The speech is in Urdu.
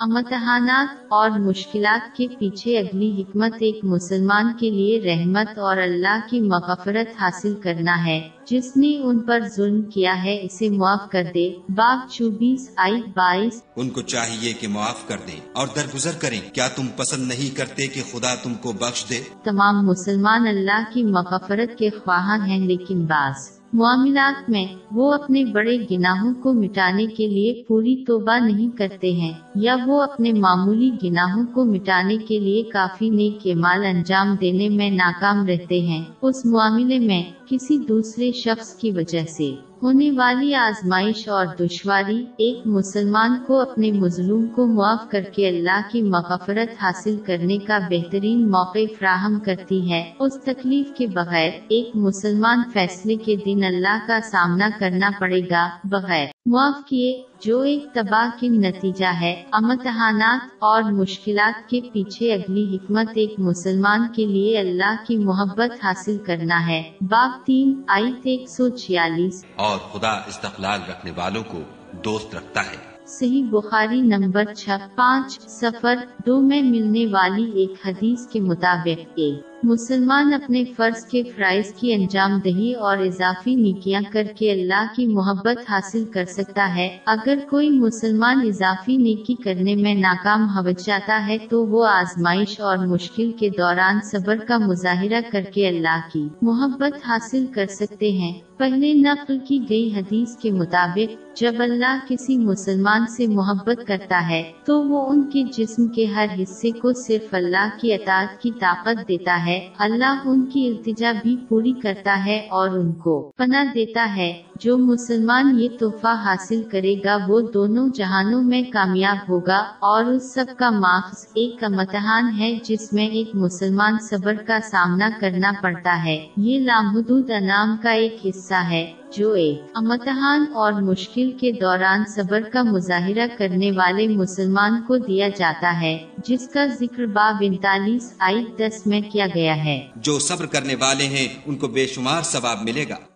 امتحانات اور مشکلات کے پیچھے اگلی حکمت ایک مسلمان کے لیے رحمت اور اللہ کی مغفرت حاصل کرنا ہے۔ جس نے ان پر ظلم کیا ہے اسے معاف کر دے۔ باب چوبیس آئی بائیس۔ ان کو چاہیے کہ معاف کر دیں اور درگزر کریں۔ کیا تم پسند نہیں کرتے کہ خدا تم کو بخش دے؟ تمام مسلمان اللہ کی مغفرت کے خواہاں ہیں لیکن بعض معاملات میں وہ اپنے بڑے گناہوں کو مٹانے کے لیے پوری توبہ نہیں کرتے ہیں، یا وہ اپنے معمولی گناہوں کو مٹانے کے لیے کافی نیک مال انجام دینے میں ناکام رہتے ہیں۔ اس معاملے میں کسی دوسرے شخص کی وجہ سے ہونے والی آزمائش اور دشواری، ایک مسلمان کو اپنے مظلوم کو معاف کر کے اللہ کی مغفرت حاصل کرنے کا بہترین موقع فراہم کرتی ہے۔ اس تکلیف کے بغیر، ایک مسلمان فیصلے کے دن اللہ کا سامنا کرنا پڑے گا۔ بغیر معاف کیے جو ایک تباہ کی نتیجہ ہے۔ امتحانات اور مشکلات کے پیچھے اگلی حکمت ایک مسلمان کے لیے اللہ کی محبت حاصل کرنا ہے۔ باب تین آئی ایک سو چھیالیس۔ اور خدا استقلال رکھنے والوں کو دوست رکھتا ہے۔ صحیح بخاری نمبر چھ پانچ سفر دو میں ملنے والی ایک حدیث کے مطابق ایک۔ مسلمان اپنے فرض کے فرائض کی انجام دہی اور اضافی نیکیاں کر کے اللہ کی محبت حاصل کر سکتا ہے۔ اگر کوئی مسلمان اضافی نیکی کرنے میں ناکام ہو جاتا ہے تو وہ آزمائش اور مشکل کے دوران صبر کا مظاہرہ کر کے اللہ کی محبت حاصل کر سکتے ہیں۔ پہلے نقل کی گئی حدیث کے مطابق، جب اللہ کسی مسلمان سے محبت کرتا ہے، تو وہ ان کے جسم کے ہر حصے کو صرف اللہ کی اطاعت کی طاقت دیتا ہے۔ ہے، اللہ ان کی التجا بھی پوری کرتا ہے اور ان کو پناہ دیتا ہے، جو مسلمان یہ تحفہ حاصل کرے گا وہ دونوں جہانوں میں کامیاب ہوگا اور اس سب کا ماخذ ایک امتحان ہے جس میں ایک مسلمان صبر کا سامنا کرنا پڑتا ہے۔ یہ لامحدود انعام کا ایک حصہ ہے۔ جو ایک امتحان اور مشکل کے دوران صبر کا مظاہرہ کرنے والے مسلمان کو دیا جاتا ہے، جس کا ذکر باب انتالیس آئی دس میں کیا گیا ہے۔ جو صبر کرنے والے ہیں، ان کو بے شمار ثواب ملے گا۔